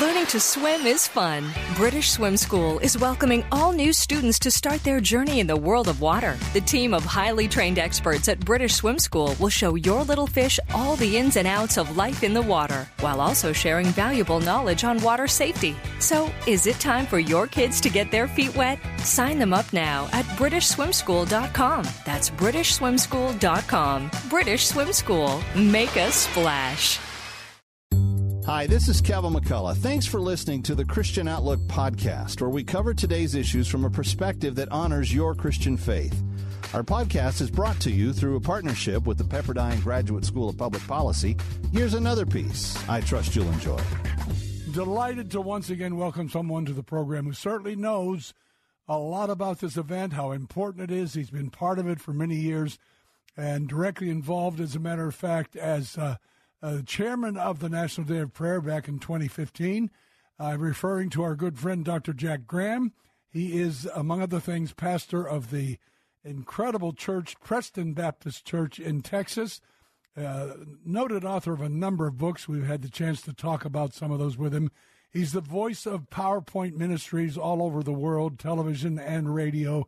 Learning to swim is fun. British Swim School is welcoming all new students to start their journey in the world of water. The team of highly trained experts at British Swim School will show your little fish all the ins and outs of life in the water, while also sharing valuable knowledge on water safety. So, is it time for your kids to get their feet wet? Sign them up now at BritishSwimSchool.com. That's BritishSwimSchool.com. British Swim School. Make a splash. Hi, this is Kevin McCullough. Thanks for listening to the Christian Outlook podcast, where we cover today's issues from a perspective that honors your Christian faith. Our podcast is brought to you through a partnership with the Pepperdine Graduate School of Public Policy. Here's another piece I trust you'll enjoy. Delighted to once again welcome someone to the program who certainly knows a lot about this event, how important it is. He's been part of it for many years and directly involved, as a matter of fact, as uh, uh, chairman of the National Day of Prayer back in 2015. Uh, referring to our good friend Dr. Jack Graham. He is, among other things, pastor of the incredible church, Prestonwood Baptist Church in Texas. Uh, noted author of a number of books. We've had the chance to talk about some of those with him. He's the voice of PowerPoint ministries all over the world, television and radio.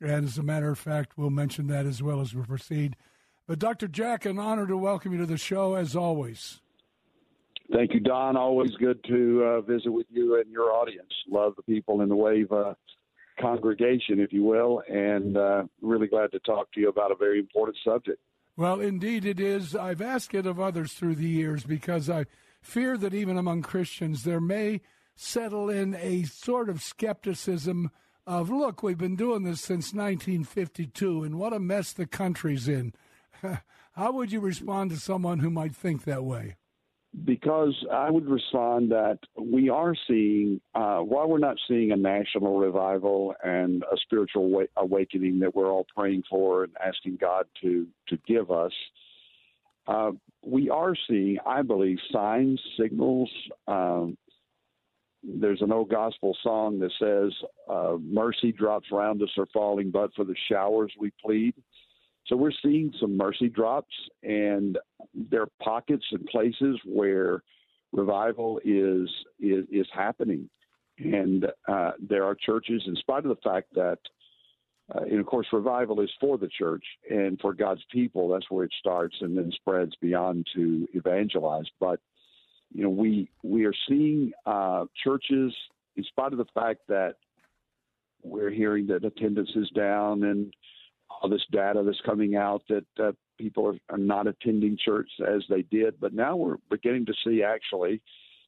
And as a matter of fact, we'll mention that as well as we proceed. But Dr. Jack, an honor to welcome you to the show as always. Thank you, Don. Always good to uh, visit with you and your audience. Love the people in the WAVA uh, congregation, if you will, and uh, really glad to talk to you about a very important subject. Well, indeed it is. I've asked it of others through the years because I fear that even among Christians there may settle in a sort of skepticism of, look, we've been doing this since 1952, and what a mess the country's in. How would you respond to someone who might think that way? Because I would respond that we are seeing, uh, while we're not seeing a national revival and a spiritual awakening that we're all praying for and asking God to to give us, uh, we are seeing, I believe, signs, signals. Um, there's an old gospel song that says, uh, "Mercy drops round us are falling, but for the showers we plead." So we're seeing some mercy drops, and there are pockets and places where revival is is, is happening, and uh, there are churches, in spite of the fact that, uh, and of course, revival is for the church and for God's people. That's where it starts and then spreads beyond to evangelize. But you know, we we are seeing uh, churches, in spite of the fact that we're hearing that attendance is down and all this data that's coming out that uh, people are, are not attending church as they did. But now we're beginning to see actually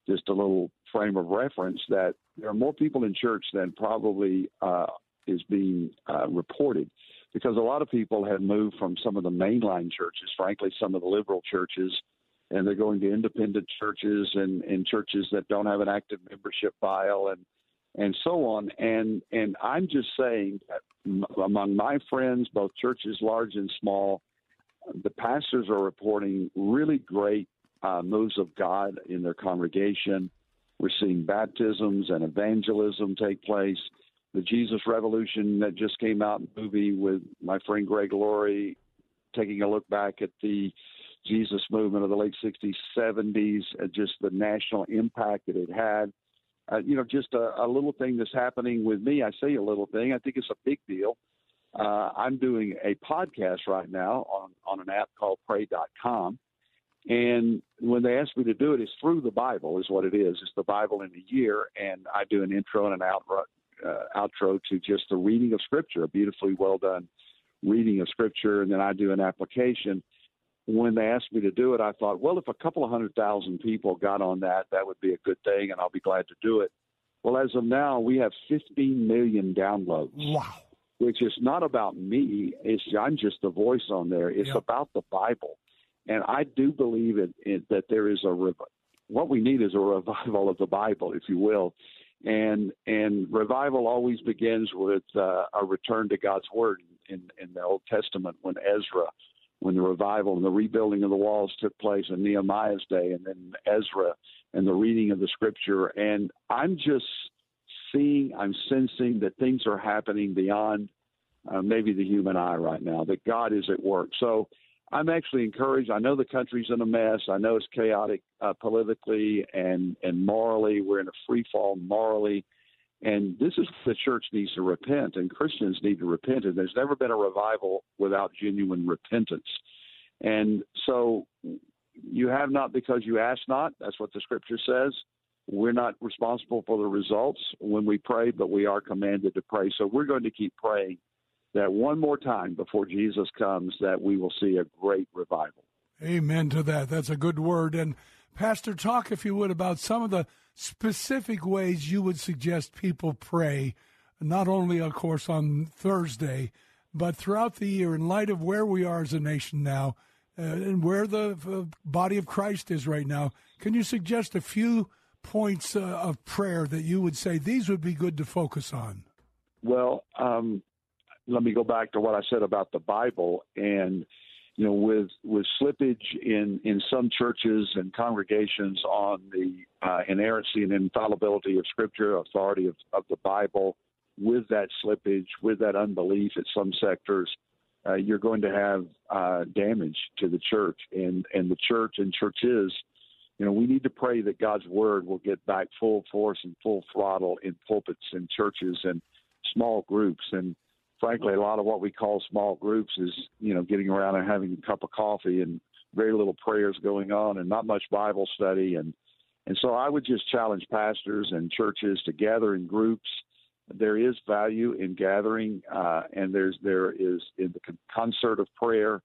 just a little frame of reference that there are more people in church than probably uh, is being uh, reported because a lot of people have moved from some of the mainline churches, frankly, some of the liberal churches, and they're going to independent churches and, and churches that don't have an active membership file and and so on. And and I'm just saying among my friends, both churches large and small, the pastors are reporting really great uh, moves of God in their congregation. We're seeing baptisms and evangelism take place. The Jesus Revolution that just came out movie with my friend Greg Laurie, taking a look back at the Jesus movement of the late 60s, 70s, and just the national impact that it had uh, you know, just a, a little thing that's happening with me. I say a little thing. I think it's a big deal. Uh, I'm doing a podcast right now on, on an app called Pray.com. And when they asked me to do it, it's through the Bible, is what it is. It's the Bible in a year, and I do an intro and an outro, uh, outro to just the reading of Scripture, a beautifully well done reading of Scripture, and then I do an application when they asked me to do it, I thought, well, if a couple of hundred thousand people got on that, that would be a good thing, and I'll be glad to do it. Well, as of now, we have 15 million downloads. Wow. Which is not about me. It's I'm just the voice on there. It's yep. about the Bible, and I do believe it, it, that there is a revival. what we need is a revival of the Bible, if you will, and and revival always begins with uh, a return to God's Word in in the Old Testament when Ezra when the revival and the rebuilding of the walls took place in Nehemiah's day, and then Ezra and the reading of the scripture. And I'm just seeing, I'm sensing that things are happening beyond uh, maybe the human eye right now, that God is at work. So I'm actually encouraged. I know the country's in a mess. I know it's chaotic uh, politically and and morally. We're in a free fall morally, and this is the church needs to repent, and Christians need to repent. And there's never been a revival without genuine repentance. And so, you have not because you ask not. That's what the Scripture says. We're not responsible for the results when we pray, but we are commanded to pray. So we're going to keep praying that one more time before Jesus comes that we will see a great revival. Amen to that. That's a good word. And Pastor, talk if you would about some of the specific ways you would suggest people pray, not only, of course, on Thursday, but throughout the year in light of where we are as a nation now uh, and where the uh, body of Christ is right now. Can you suggest a few points uh, of prayer that you would say these would be good to focus on? Well, um, let me go back to what I said about the Bible and you know with with slippage in in some churches and congregations on the uh, inerrancy and infallibility of Scripture, authority of, of the Bible, with that slippage, with that unbelief at some sectors, uh, you're going to have uh, damage to the church and and the church and churches. You know, we need to pray that God's word will get back full force and full throttle in pulpits and churches and small groups and frankly, a lot of what we call small groups is, you know, getting around and having a cup of coffee and very little prayers going on and not much Bible study. And, and so I would just challenge pastors and churches to gather in groups. There is value in gathering, uh, and there's there is in the concert of prayer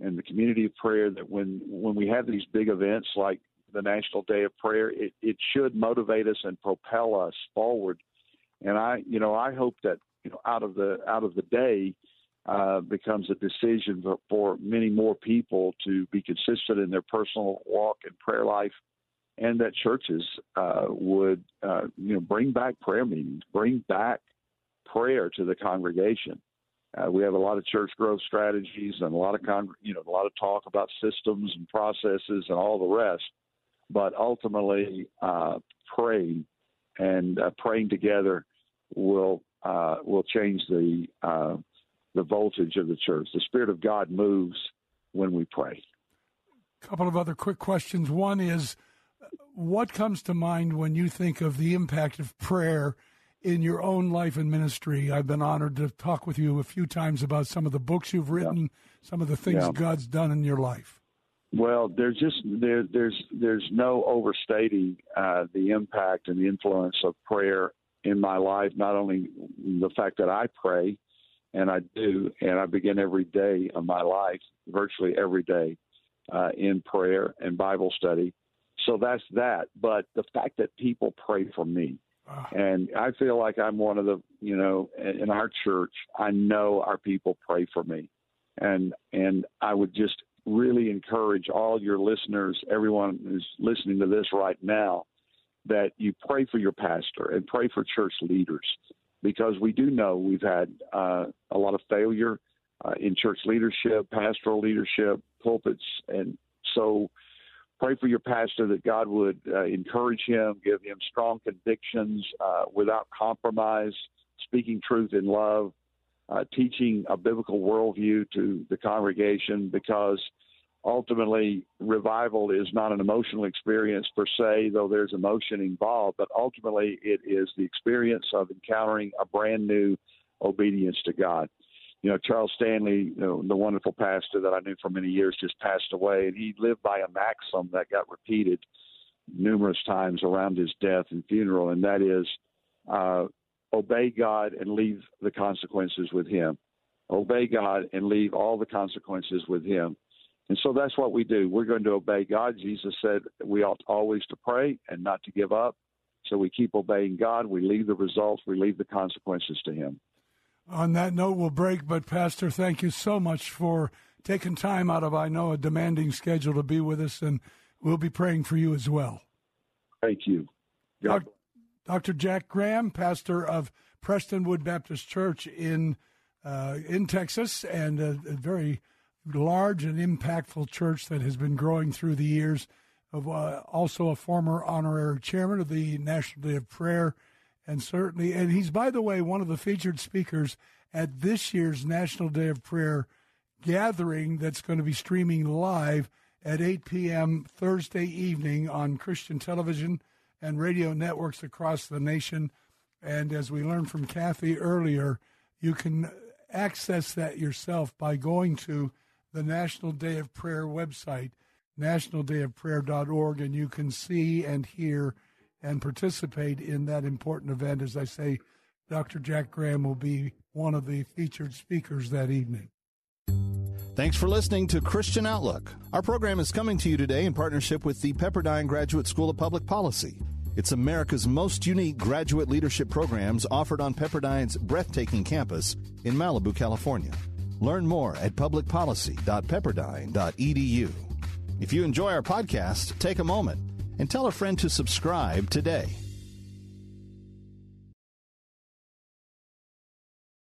and the community of prayer that when when we have these big events like the National Day of Prayer, it, it should motivate us and propel us forward. And I, you know, I hope that you know out of the out of the day uh, becomes a decision for, for many more people to be consistent in their personal walk and prayer life, and that churches uh, would uh, you know bring back prayer meetings, bring back prayer to the congregation. Uh, we have a lot of church growth strategies and a lot of con- you know a lot of talk about systems and processes and all the rest, but ultimately uh, praying and uh, praying together will uh, will change the uh, the voltage of the church. The Spirit of God moves when we pray. A couple of other quick questions. One is, what comes to mind when you think of the impact of prayer in your own life and ministry? I've been honored to talk with you a few times about some of the books you've written, yeah. some of the things yeah. God's done in your life. Well, there's just there, there's there's no overstating uh, the impact and the influence of prayer in my life, not only the fact that I pray, and I do, and I begin every day of my life, virtually every day, uh, in prayer and Bible study. So that's that. But the fact that people pray for me, and I feel like I'm one of the, you know, in our church, I know our people pray for me, and and I would just really encourage all your listeners, everyone who's listening to this right now, that you pray for your pastor and pray for church leaders because we do know we've had uh, a lot of failure uh, in church leadership, pastoral leadership, pulpits, and so pray for your pastor that God would uh, encourage him, give him strong convictions uh, without compromise, speaking truth in love, uh, teaching a biblical worldview to the congregation because ultimately revival is not an emotional experience per se, though there's emotion involved, but ultimately it is the experience of encountering a brand new obedience to God. You know, Charles Stanley, you know, the wonderful pastor that I knew for many years, just passed away, and he lived by a maxim that got repeated numerous times around his death and funeral, and that is uh, obey God and leave the consequences with Him. Obey God and leave all the consequences with Him. And so that's what we do. We're going to obey God. Jesus said we ought always to pray and not to give up. So we keep obeying God. We leave the results, we leave the consequences to Him. On that note, we'll break. But, Pastor, thank you so much for taking time out of, I know, a demanding schedule to be with us. And we'll be praying for you as well. Thank you. God. Dr. Jack Graham, pastor of Prestonwood Baptist Church in uh, in Texas, and a, a very large and impactful church that has been growing through the years. Of uh, also a former honorary chairman of the National Day of Prayer, and certainly, and he's by the way one of the featured speakers at this year's National Day of Prayer gathering that's going to be streaming live at 8 p.m. Thursday evening on Christian television and radio networks across the nation. And as we learned from Kathy earlier, you can access that yourself by going to the National Day of Prayer website, nationaldayofprayer.org, and you can see and hear and participate in that important event. As I say, Dr. Jack Graham will be one of the featured speakers that evening. Thanks for listening to Christian Outlook. Our program is coming to you today in partnership with the Pepperdine Graduate School of Public Policy. It's America's most unique graduate leadership programs offered on Pepperdine's breathtaking campus in Malibu, California. Learn more at publicpolicy.pepperdine.edu. If you enjoy our podcast, take a moment and tell a friend to subscribe today.